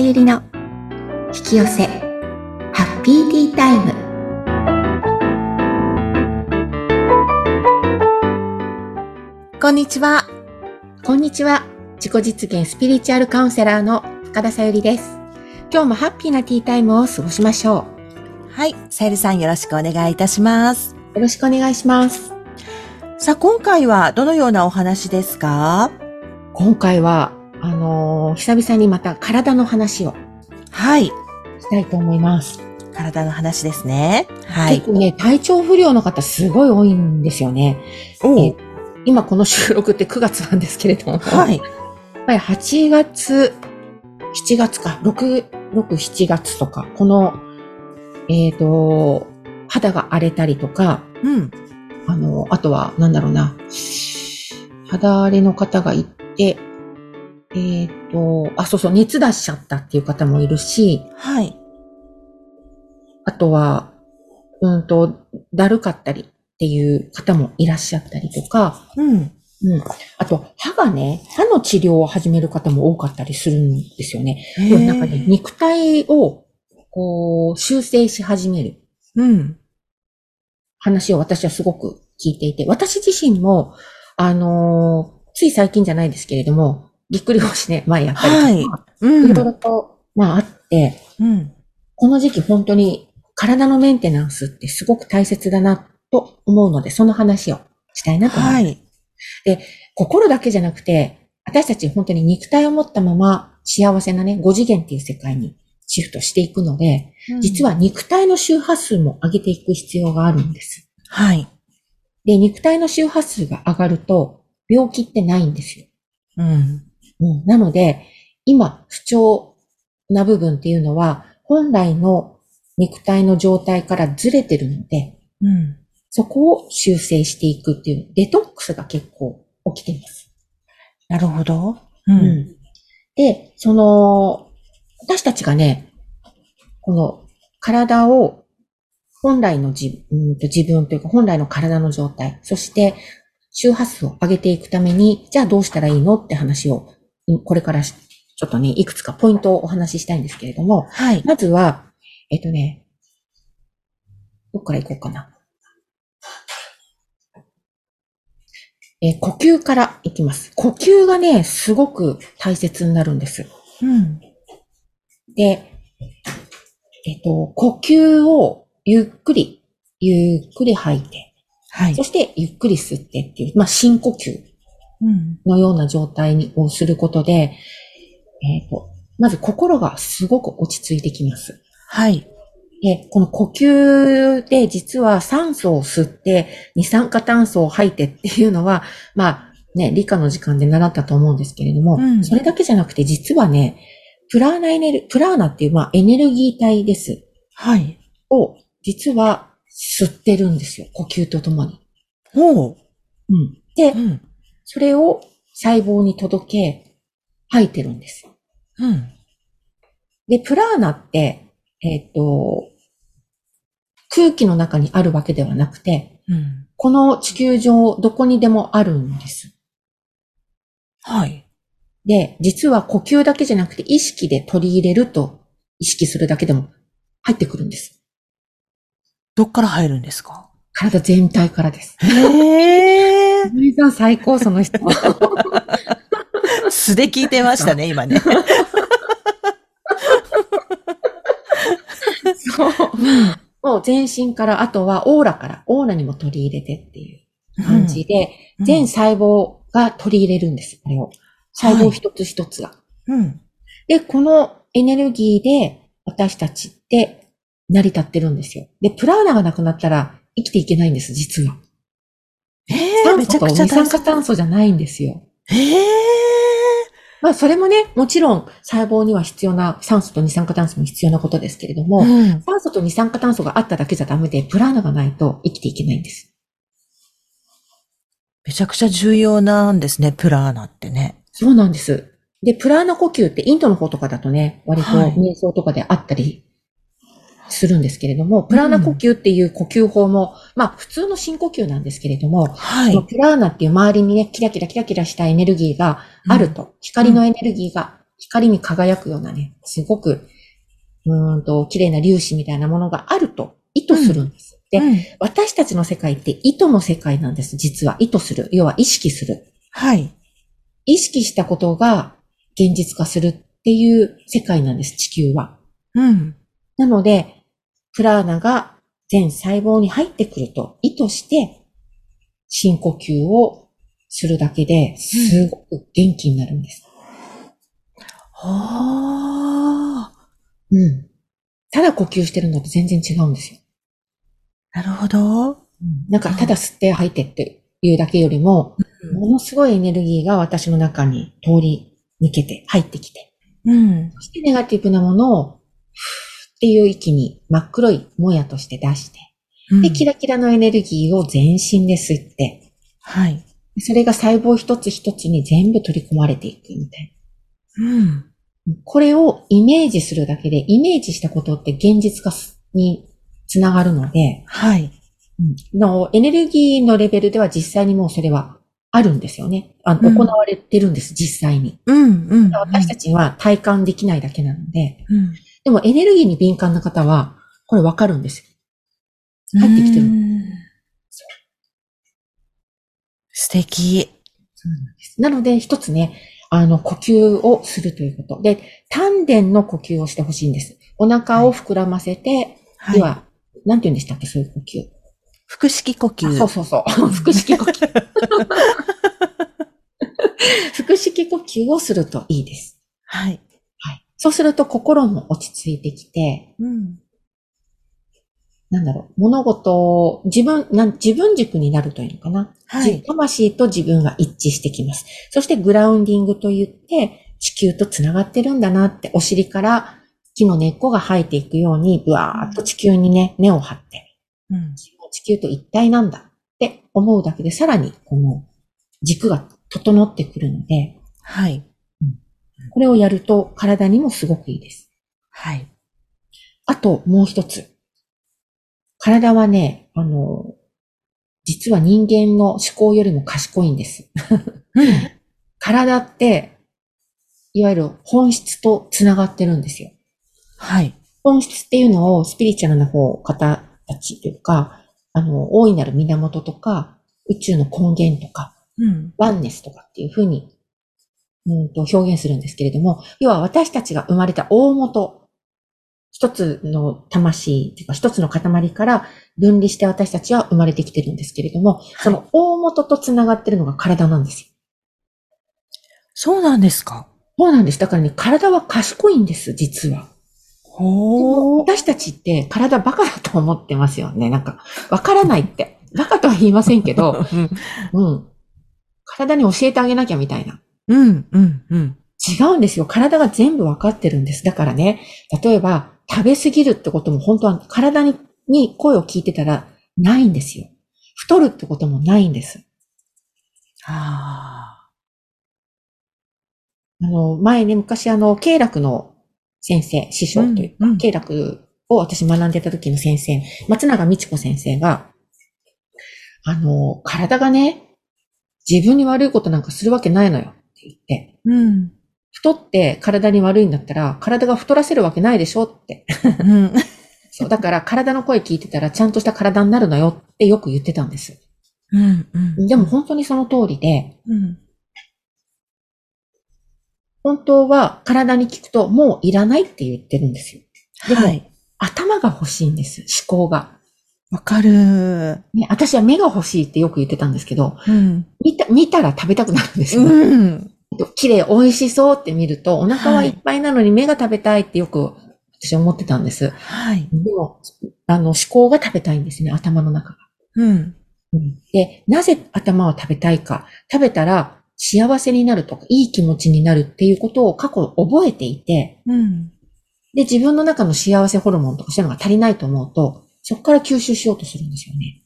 さゆりの引き寄せハッピーティータイム。こんにちは。こんにちは。自己実現スピリチュアルカウンセラーの深田さゆりです。今日もハッピーなティータイムを過ごしましょう。はい。さゆりさんよろしくお願いいたします。よろしくお願いします。さあ今回はどのようなお話ですか？今回はあのー、久々にまた体の話を。はい。したいと思います。体の話ですね。はい。結構ね、体調不良の方すごい多いんですよね。え今この収録って9月なんですけれども。はい。やっぱり8月、7月か、6、6、7月とか、この、えっ、ー、と、肌が荒れたりとか、うん。あの、あとは、なんだろうな、肌荒れの方がいて、えっ、ー、と、あ、そうそう、熱出しちゃったっていう方もいるし、はい。あとは、うんと、だるかったりっていう方もいらっしゃったりとか、うん。うん。あと、歯がね、歯の治療を始める方も多かったりするんですよね。なんかね、肉体を、こう、修正し始める。うん。話を私はすごく聞いていて、私自身も、あのー、つい最近じゃないですけれども、ぎっくり腰ね、前やったりとか、はい。うん。いろいろと、まああって、うん。この時期本当に体のメンテナンスってすごく大切だなと思うので、その話をしたいなと思います。はい。で、心だけじゃなくて、私たち本当に肉体を持ったまま幸せなね、5次元っていう世界にシフトしていくので、うん、実は肉体の周波数も上げていく必要があるんです。はい。で、肉体の周波数が上がると、病気ってないんですよ。うん。うん、なので、今、不調な部分っていうのは、本来の肉体の状態からずれてるので、うん、そこを修正していくっていうデトックスが結構起きています。なるほど。うん。で、その、私たちがね、この体を本来の自うんと自分というか本来の体の状態、そして周波数を上げていくために、じゃあどうしたらいいのって話をこれからちょっとね、いくつかポイントをお話ししたいんですけれども、はい。まずは、えっとね、どっから行こうかな。え呼吸から行きます。呼吸がね、すごく大切になるんです。うん。で、えっと、呼吸をゆっくり、ゆっくり吐いて、はい。そしてゆっくり吸ってっていう、まあ、深呼吸のような状態にをすることで、えっ、ー、と、まず心がすごく落ち着いてきます。はい。で、この呼吸で実は酸素を吸って二酸化炭素を吐いてっていうのは、まあね、理科の時間で習ったと思うんですけれども、うん、それだけじゃなくて実はね、プラーナエネル、プラーナっていうまあエネルギー体です。はい。を実は吸ってるんですよ。呼吸とともに。ほう。うん。で、うん、それを細胞に届け、吐いてるんです。うん。で、プラーナって、えっ、ー、と、空気の中にあるわけではなくて、うん、この地球上どこにでもあるんです。はい。で、実は呼吸だけじゃなくて意識で取り入れると意識するだけでも入ってくるんです。どっから入るんですか？体全体からです。へー。森さん最高、その人。素で聞いてましたね、今ね。そう。もう全身から、あとはオーラから、オーラにも取り入れてっていう感じで、うん、全細胞が取り入れるんです、これを。細胞一つ一つが、はい。うん。で、このエネルギーで私たちって成り立ってるんですよ。で、プラーナがなくなったら生きていけないんです、実は。ええー、めちゃくちゃ二酸化炭素じゃないんですよ。ええー、まあ、それもね、もちろん細胞には必要な酸素と二酸化炭素も必要なことですけれども、うん、酸素と二酸化炭素があっただけじゃダメで、プラーナがないと生きていけないんです。めちゃくちゃ重要なんですね、プラーナってね。そうなんです。で、プラーナ呼吸ってインドの方とかだとね、割と瞑想とかであったりするんですけれども、プラーナ呼吸っていう呼吸法も、まあ普通の深呼吸なんですけれども、はい、プラーナっていう周りにね、キラキラキラキラしたエネルギーがあると、うん、光のエネルギーが光に輝くようなね、すごく、うーんと、綺麗な粒子みたいなものがあると意図するんです。で、うん私たちの世界って意図の世界なんです、実は。意図する。要は意識する。はい。意識したことが現実化するっていう世界なんです、地球は。うん。なので、プラーナが全細胞に入ってくると意図して深呼吸をするだけで、すごく元気になるんです。はあ。うん。ただ呼吸してるのと全然違うんですよ。なるほど。なんか、ただ吸って吐いてっていうだけよりも、ものすごいエネルギーが私の中に通り抜けて入ってきて、うん。そしてネガティブなものを、っていう息に真っ黒いもやとして出して、で、キラキラのエネルギーを全身で吸って、はい。それが細胞一つ一つに全部取り込まれていくみたいうん。な。これをイメージするだけで、イメージしたことって現実化につながるので、はい。のエネルギーのレベルでは実際にもうそれはあるんですよね。あの、うん行われてるんです、実際に。うん。うん。私たちは体感できないだけなので、うん。でもエネルギーに敏感な方は、これわかるんですよ。入ってきてるうん素敵。なので、一つね、あの、呼吸をするということ。で、丹田の呼吸をしてほしいんです。お腹を膨らませて、はでは、なんて言うんでしたっけ、そういう呼吸。腹式呼吸。あそうそうそう。腹式呼吸。腹式呼吸をするといいです。はい。はい。そうすると心も落ち着いてきて、うん。なんだろう、物事を自分、なん自分軸になるというのかな。はい。魂と自分が一致してきます。そしてグラウンディングといって、地球と繋がってるんだなって、お尻から木の根っこが生えていくように、ぶわーっと地球にね、根を張って、うん。地球と一体なんだって思うだけで、さらにこの軸が整ってくるので、はい。これをやると体にもすごくいいです。はい。あともう一つ。体はね、あの、実は人間の思考よりも賢いんです。うん。体って、いわゆる本質と繋がってるんですよ。はい。本質っていうのをスピリチュアルな方、方たちというか、あの、大いなる源とか、宇宙の根源とか、うん。ワンネスとかっていうふうに、うんと表現するんですけれども、要は私たちが生まれた大元、一つの魂っていうか一つの塊から分離して私たちは生まれてきてるんですけれども、その大元と繋がってるのが体なんですよ。そうなんですか？そうなんです。だからね、体は賢いんです、実は。ほー。私たちって体バカだと思ってますよね。なんか、わからないって。バカとは言いませんけど、うん。体に教えてあげなきゃみたいな。うん、うん、うん。違うんですよ。体が全部わかってるんです。だからね、例えば、食べ過ぎるってことも本当は体にに声を聞いてたらないんですよ。太るってこともないんです。ああの、前ね、昔あの、経絡の先生、師匠というか、うんうん経絡を私学んでた時の先生、松永美智子先生が、あの、体がね、自分に悪いことなんかするわけないのよって言って、ー。うん。太って体に悪いんだったら、体が太らせるわけないでしょって。うん。そう、だから体の声聞いてたらちゃんとした体になるのよってよく言ってたんです。うん、うん。でも本当にその通りで、うん。本当は体に聞くともういらないって言ってるんですよ。でもはい。頭が欲しいんです、思考が。わかる。ね、私は目が欲しいってよく言ってたんですけど、うん。見た、見たら食べたくなるんですよ。うん。綺麗、美味しそうって見ると、お腹はいっぱいなのに目が食べたいってよく私は思ってたんです。はい。でも、あの、思考が食べたいんですね、頭の中が。うん。で、なぜ頭を食べたいか。食べたら幸せになるとか、いい気持ちになるっていうことを過去覚えていて、うん。で、自分の中の幸せホルモンとかそういうのが足りないと思うと、そこから吸収しようとするんですよね。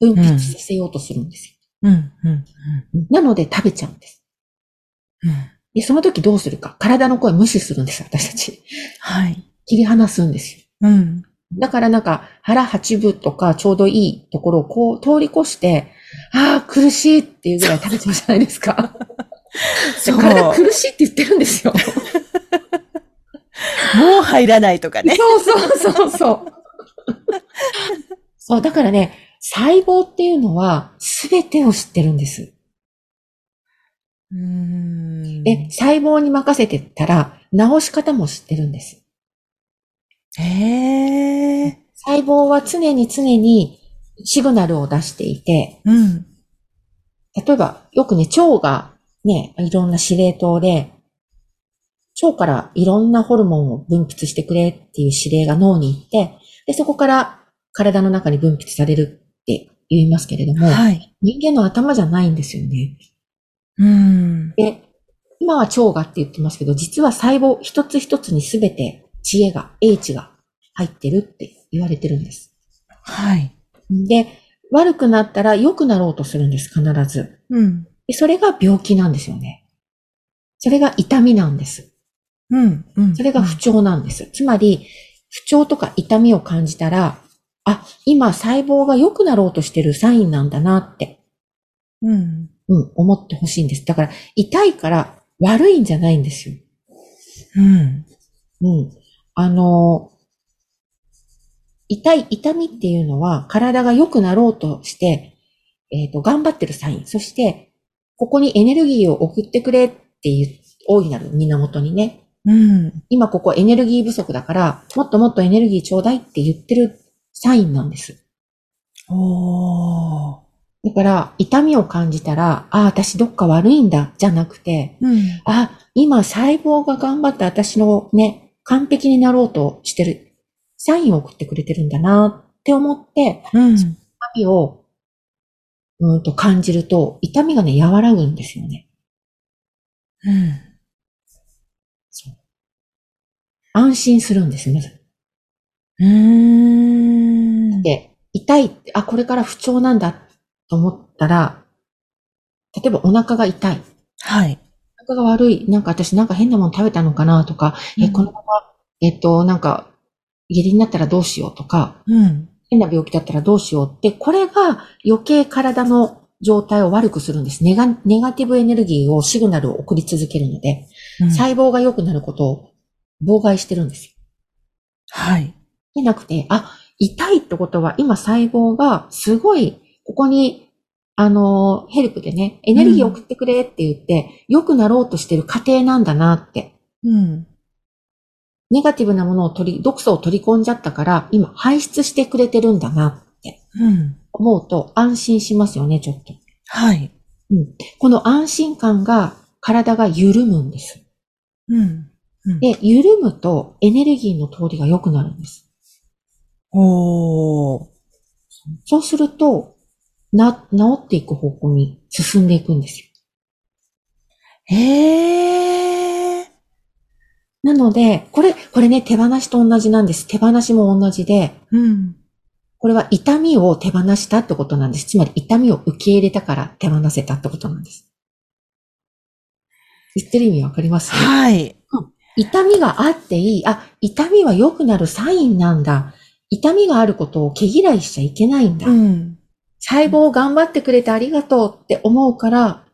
分泌させようとするんですうん。うん。よ。なので食べちゃうんです。うん。で、その時どうするか。体の声無視するんです、私たち。はい。切り離すんですよ。うん。だからなんか腹八分とかちょうどいいところをこう通り越して、ああ、苦しいっていうぐらい食べてるじゃないですか。そう体苦しいって言ってるんですよ。もう入らないとかね。そうそうそうそう。そう、だからね、細胞っていうのは全てを知ってるんです。うんで、細胞に任せてたら、治し方も知ってるんです。へー。細胞は常に常にシグナルを出していて、うん、例えば、よくね、腸がね、いろんな司令塔で、腸からいろんなホルモンを分泌してくれっていう指令が脳に行って、で、そこから体の中に分泌されるって言いますけれども、はい、人間の頭じゃないんですよね。うん。で、今は腸がって言ってますけど、実は細胞一つ一つにすべて知恵が、英知が入ってるって言われてるんです。はい。で、悪くなったら良くなろうとするんです、必ず。うん。でそれが病気なんですよね。それが痛みなんです。うん。うん。それが不調なんです。つまり、不調とか痛みを感じたら、あ、今細胞が良くなろうとしてるサインなんだなって。うん。うん、思ってほしいんです。だから、痛いから悪いんじゃないんですよ。うん。うん。あの、痛い、痛みっていうのは体が良くなろうとして、えっ、ー、と、頑張ってるサイン。そして、ここにエネルギーを送ってくれっていう、大いなる源にね。うん。今ここエネルギー不足だから、もっともっとエネルギーちょうだいって言ってるサインなんです。おー。だから、痛みを感じたら、ああ、私どっか悪いんだ、じゃなくて、うん、あ、今細胞が頑張って私のね、完璧になろうとしてる、サインを送ってくれてるんだなって思って、うん、痛みを、うんと感じると、痛みがね、和らぐんですよね。うん。そう。安心するんですまず。うーん。で、痛い、あ、これから不調なんだと思ったら、例えばお腹が痛い。はい。お腹が悪い。なんか私なんか変なもの食べたのかなとか、うん、え、このまま、えっと、なんか、下痢になったらどうしようとか、うん、変な病気だったらどうしようって、これが余計体の状態を悪くするんです。ネガネガティブエネルギーを、シグナルを送り続けるので、うん、細胞が良くなることを妨害してるんですよ。はい。でなくて、あ、痛いってことは今細胞がすごいここに、あの、ヘルプでね、エネルギーを送ってくれって言って、良、うん、くなろうとしてる過程なんだなって。うん。ネガティブなものを取り、毒素を取り込んじゃったから、今排出してくれてるんだなって。うん。思うと安心しますよね、ちょっと。はい。うん。この安心感が体が緩むんです。うん。うん、で、緩むとエネルギーの通りが良くなるんです。おー。そうすると、な、治っていく方向に進んでいくんですよ。へー。なので、これ、これね、手放しと同じなんです。手放しも同じで、うん。これは痛みを手放したってことなんです。つまり痛みを受け入れたから手放せたってことなんです。言ってる意味わかります？はい、うん。痛みがあっていい。あ、痛みは良くなるサインなんだ。痛みがあることを毛嫌いしちゃいけないんだ。うん。細胞頑張ってくれてありがとうって思うから、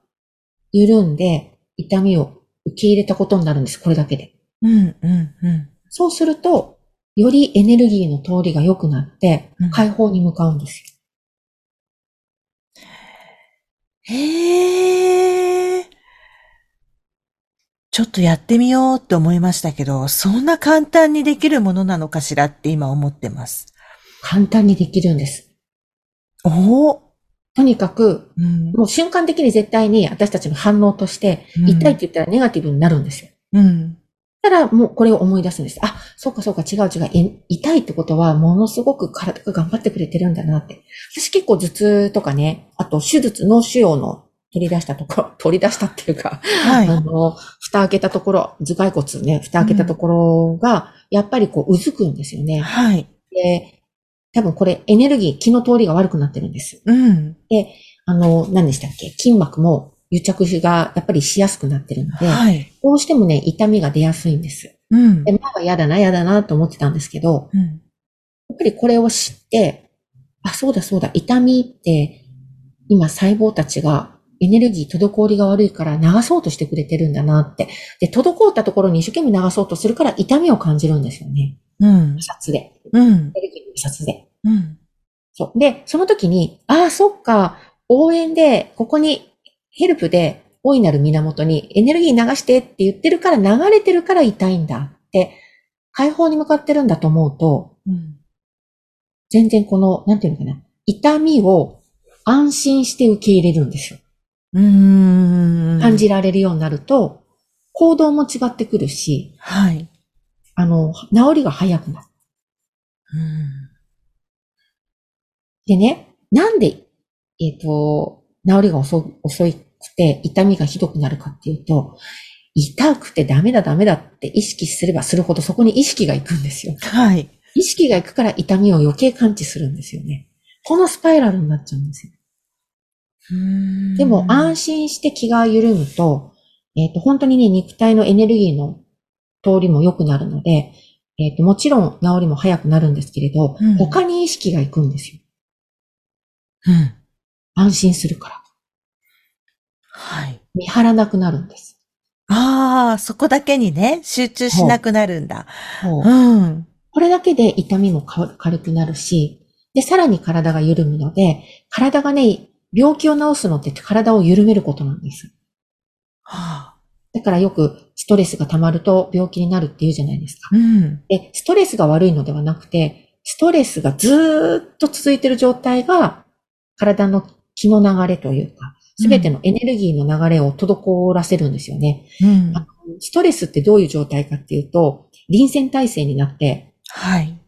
緩んで痛みを受け入れたことになるんです。これだけで。うん、うん、うん。そうすると、よりエネルギーの通りが良くなって、解放に向かうんですよ。へー。ちょっとやってみようって思いましたけど、そんな簡単にできるものなのかしらって今思ってます。簡単にできるんです。おおとにかく、うん、もう瞬間的に絶対に私たちの反応として、痛いって言ったらネガティブになるんですよ。うん。たらもうこれを思い出すんです。あ、そうかそうか違う違う。痛いってことはものすごく体が頑張ってくれてるんだなって。私結構頭痛とかね、あと手術、脳腫瘍の取り出したところ、取り出したっていうか、はい、あの、蓋開けたところ、頭蓋骨ね、蓋開けたところが、やっぱりこう、うずくんですよね。はい。で、多分これエネルギー、気の通りが悪くなってるんです。うん。で、あの、何でしたっけ？筋膜も癒着がやっぱりしやすくなってるので、はい、どうしてもね、痛みが出やすいんです。うん。で、前は嫌だな、嫌だなと思ってたんですけど、うん、やっぱりこれを知って、あ、そうだそうだ、痛みって、今細胞たちがエネルギー滞りが悪いから流そうとしてくれてるんだなって。で、滞ったところに一生懸命流そうとするから痛みを感じるんですよね。うん。摩擦で。うん。エネルギーの摩擦で。うん。そう。で、その時に、ああ、そっか、応援で、ここにヘルプで大いなる源にエネルギー流してって言ってるから流れてるから痛いんだって、解放に向かってるんだと思うと、うん、全然この、なんていうのかな、痛みを安心して受け入れるんですよ。うん感じられるようになると、行動も違ってくるし、はい。あの、治りが早くなる。でね、なんで、えっ、ー、と、治りが遅遅くて痛みがひどくなるかっていうと、痛くてダメだダメだって意識すればするほどそこに意識が行くんですよ。はい。意識が行くから痛みを余計感知するんですよね。このスパイラルになっちゃうんですよ。でも安心して気が緩むと、えっ、ー、と、本当にね、肉体のエネルギーの通りも良くなるので、えっ、ー、と、もちろん治りも早くなるんですけれど、うん、他に意識が行くんですよ。うん。安心するから。はい。見張らなくなるんです。ああ、そこだけにね、集中しなくなるんだ。う。うん。これだけで痛みも軽くなるし、で、さらに体が緩むので、体がね、病気を治すのって体を緩めることなんです。はあ、だからよくストレスが溜まると病気になるって言うじゃないですか。うん、で、ストレスが悪いのではなくて、ストレスがずっと続いている状態が体の気の流れというか、すべてのエネルギーの流れを滞らせるんですよね。うん、ストレスってどういう状態かっていうと、臨戦態勢になって、はい。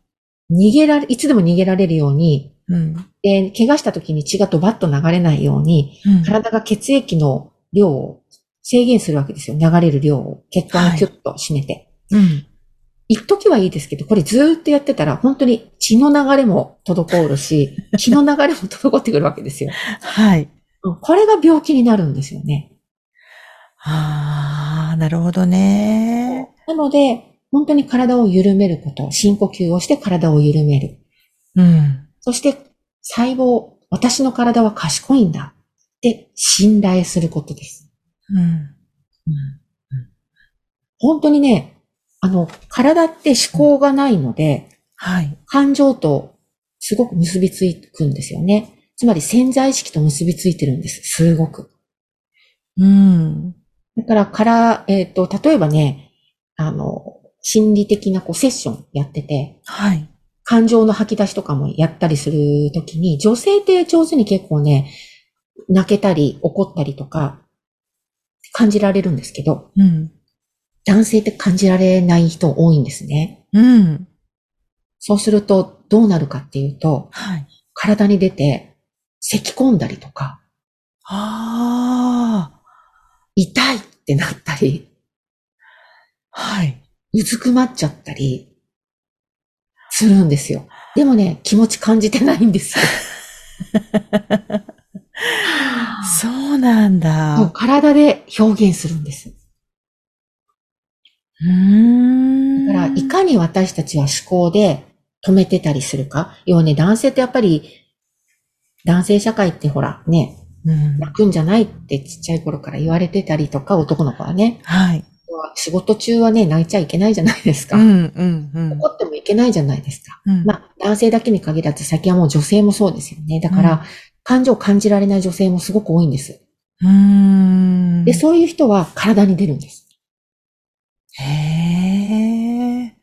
逃げられ、いつでも逃げられるように、うん、で、怪我した時に血がドバッと流れないように、うん、体が血液の量を制限するわけですよ。流れる量を。血管をキュッと締めて。はい、うん。一時はいいですけど、これずーっとやってたら、本当に血の流れも滞るし、血の流れも滞ってくるわけですよ。はい。これが病気になるんですよね。ああ、なるほどね。なので、本当に体を緩めること、深呼吸をして体を緩める。うん。そして、細胞、私の体は賢いんだって信頼することです。うん。うん、本当にね、あの、体って思考がないので、はい。感情とすごく結びつくんですよね。つまり潜在意識と結びついてるんです。すごく。うん。だから、から、えっ、ー、と、例えばね、あの、心理的なこうセッションやってて、はい。感情の吐き出しとかもやったりするときに、女性って上手に結構ね、泣けたり怒ったりとか、感じられるんですけど、うん。男性って感じられない人多いんですね。うん。そうすると、どうなるかっていうと、はい。体に出て、咳込んだりとか、ああ。痛いってなったり、はい。うずくまっちゃったり、するんですよ。でもね、気持ち感じてないんですよ。そうなんだ。体で表現するんです。うんだから、いかに私たちは思考で止めてたりするか。要はね、男性ってやっぱり、男性社会ってほら、ね、うん、泣くんじゃないってちっちゃい頃から言われてたりとか、男の子はね。はい。仕事中はね、泣いちゃいけないじゃないですか。うんうんうん、怒ってもいけないじゃないですか。うん、まあ、男性だけに限らず、先はもう女性もそうですよね。だから、うん、感情を感じられない女性もすごく多いんです。うんで、そういう人は体に出るんです。へえ。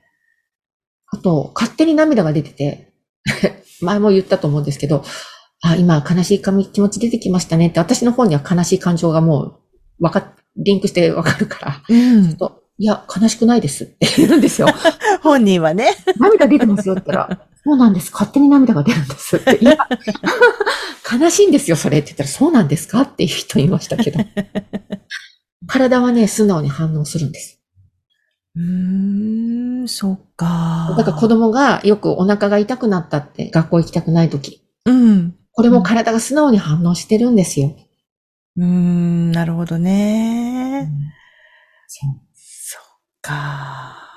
あと、勝手に涙が出てて、前も言ったと思うんですけど、あ、今悲しい気持ち出てきましたねって、私の方には悲しい感情がもう、わか、リンクしてわかるから、うん、ちょっといや、悲しくないですって言うんですよ。本人はね。涙出てますよって言ったら、そうなんです。勝手に涙が出るんですって。いや、悲しいんですよ、それって言ったら、そうなんですかっていう人いましたけど。体はね、素直に反応するんです。うーん、そっか。だから子供がよくお腹が痛くなったって学校行きたくないとき。うん。これも体が素直に反応してるんですよ。うーん、なるほどね。うん、そう。そっか。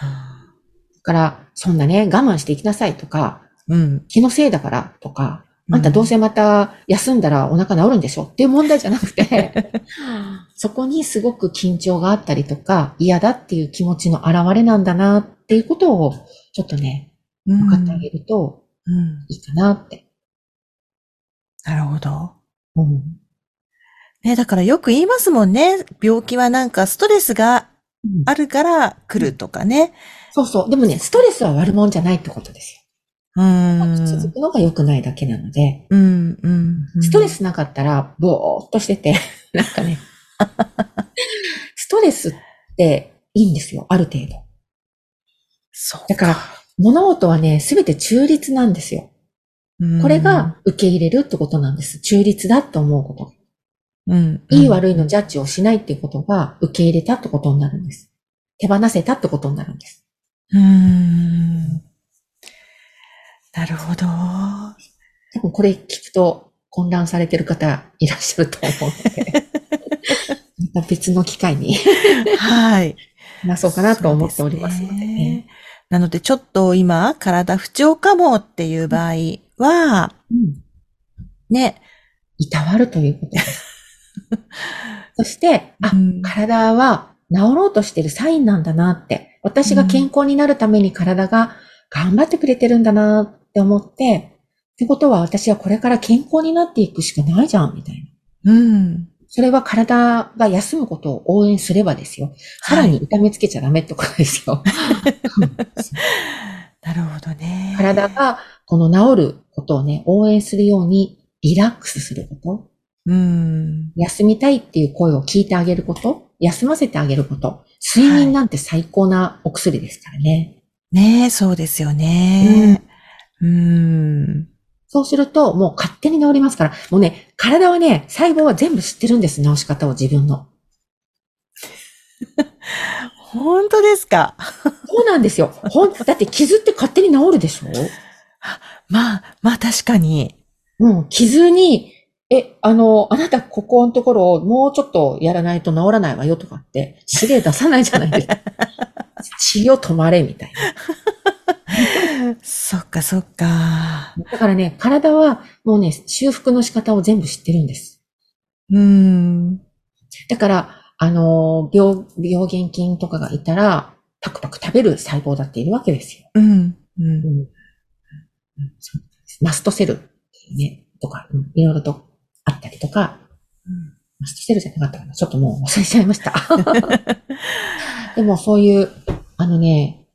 だから、そんなね、我慢していきなさいとか、うん。気のせいだからとか、あんたどうせまた休んだらお腹治るんでしょっていう問題じゃなくて、そこにすごく緊張があったりとか、嫌だっていう気持ちの表れなんだなっていうことを、ちょっとね、分かってあげるといいかなって。なるほど。うん。ね、だからよく言いますもんね。病気はなんかストレスがあるから来るとかね。そうそう。でもね、ストレスは悪者じゃないってことですよ。うん。続くのが良くないだけなので。うん、うん。ストレスなかったら、ぼーっとしてて、なんかね。ストレスっていいんですよ、ある程度。そう。だから、物事はね、すべて中立なんですよ。これが受け入れるってことなんです。中立だと思うこと。うん、いい悪いのジャッジをしないっていうことが受け入れたってことになるんです。手放せたってことになるんです。うん。なるほど。多分これ聞くと混乱されてる方いらっしゃると思うので、また別の機会にはい。なそうかなと思っておりますのでね。なのでちょっと今体不調かもっていう場合は、うん、ね。いたわるということです。そして、あ、うん、体は治ろうとしてるサインなんだなって。私が健康になるために体が頑張ってくれてるんだなって思って、ってことは私はこれから健康になっていくしかないじゃん、みたいな。うん。それは体が休むことを応援すればですよ。さらに痛めつけちゃダメってことですよ。なるほどね。体がこの治ることをね、応援するようにリラックスすること。うん。休みたいっていう声を聞いてあげること？休ませてあげること？睡眠なんて最高なお薬ですからね。はい、ねえ、そうですよね。うん。うんそうすると、もう勝手に治りますから、もうね、体はね、細胞は全部知ってるんです、治し方を自分の。本当ですか？そうなんですよ。ほん、だって傷って勝手に治るでしょ？まあ、まあ確かに。うん、傷に、え、あの、あなたここのところをもうちょっとやらないと治らないわよとかって指令出さないじゃないですか。血を止まれみたいな。そっかそっか。だからね、体はもうね、修復の仕方を全部知ってるんです。うん。だから、あの、病、病原菌とかがいたら、パクパク食べる細胞だっているわけですよ。うん。うん。うん、マストセルね、とか、うん、いろいろとあったりとか、うん、マストセルじゃなかったかなちょっともう忘れちゃいました。でもそういう、あのね、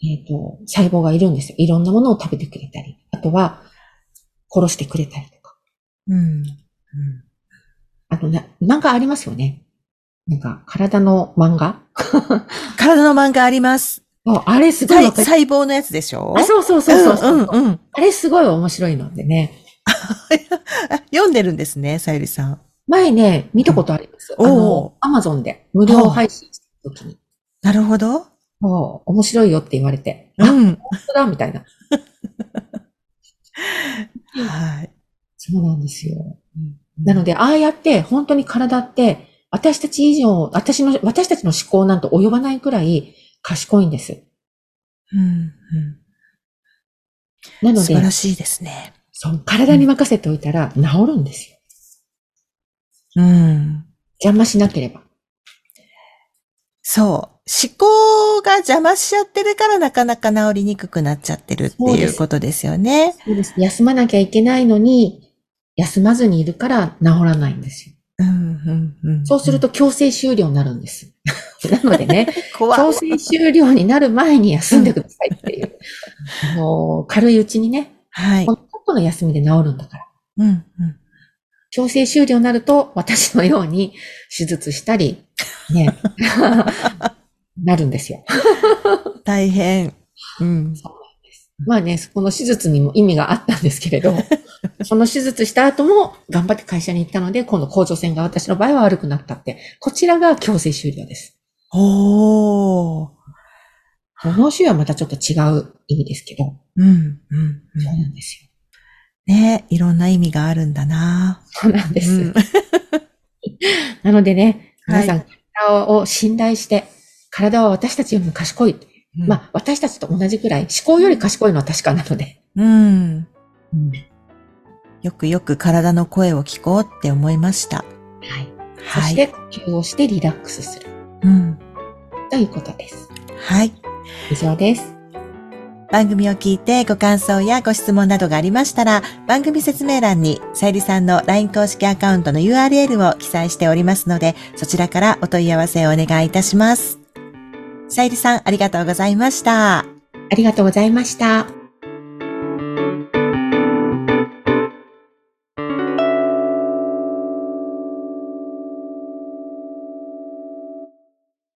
えっ、ー、と、細胞がいるんですよ。いろんなものを食べてくれたり、あとは、殺してくれたりとか。うん。うん。あとな、漫画ありますよね。なんか、体の漫画？体の漫画あります。あれすごい細胞のやつでしょ？あ、そうそうそうそううんうん、うん、あれすごい面白いのでね。読んでるんですね、さゆりさん。前ね、見たことあります。うん、あの、アマゾンで無料配信した時に。なるほど。もう、面白いよって言われて。うん。本当だみたいな。はい。そうなんですよ。うん、なので、ああやって本当に体って、私たち以上、私の、私たちの思考なんと及ばないくらい賢いんです。うん、うん。なので、素晴らしいですね。そう、体に任せておいたら治るんですよ。うん。邪魔しなければ。そう。思考が邪魔しちゃってるからなかなか治りにくくなっちゃってるっていうことですよね。そうです。休まなきゃいけないのに、休まずにいるから治らないんですよ。うんうんうん、そうすると強制終了になるんです。なのでね、強制終了になる前に休んでくださいっていう。あの軽いうちにね、はい、このちょっとの休みで治るんだから。うんうん、強制終了になると、私のように手術したり、ね、なるんですよ。大変。うん。そうなんです。まあね、この手術にも意味があったんですけれど、その手術した後も頑張って会社に行ったので、今度甲状腺が私の場合は悪くなったって、こちらが強制終了です。おー。この種はまたちょっと違う意味ですけど。うん、うん、そうなんですよ。ねいろんな意味があるんだなそうなんです。うん、なのでね、皆さん、体を信頼して、体は私たちよりも賢い。うん、まあ、私たちと同じくらい、思考より賢いのは確かなので。うん。うん、よくよく体の声を聞こうって思いました。はい。そして呼吸をしてリラックスする。うん。ということです。はい。以上です。番組を聞いてご感想やご質問などがありましたら、番組説明欄にさゆりさんの LINE 公式アカウントの URL を記載しておりますので、そちらからお問い合わせをお願いいたします。さゆりさん、ありがとうございました。ありがとうございました。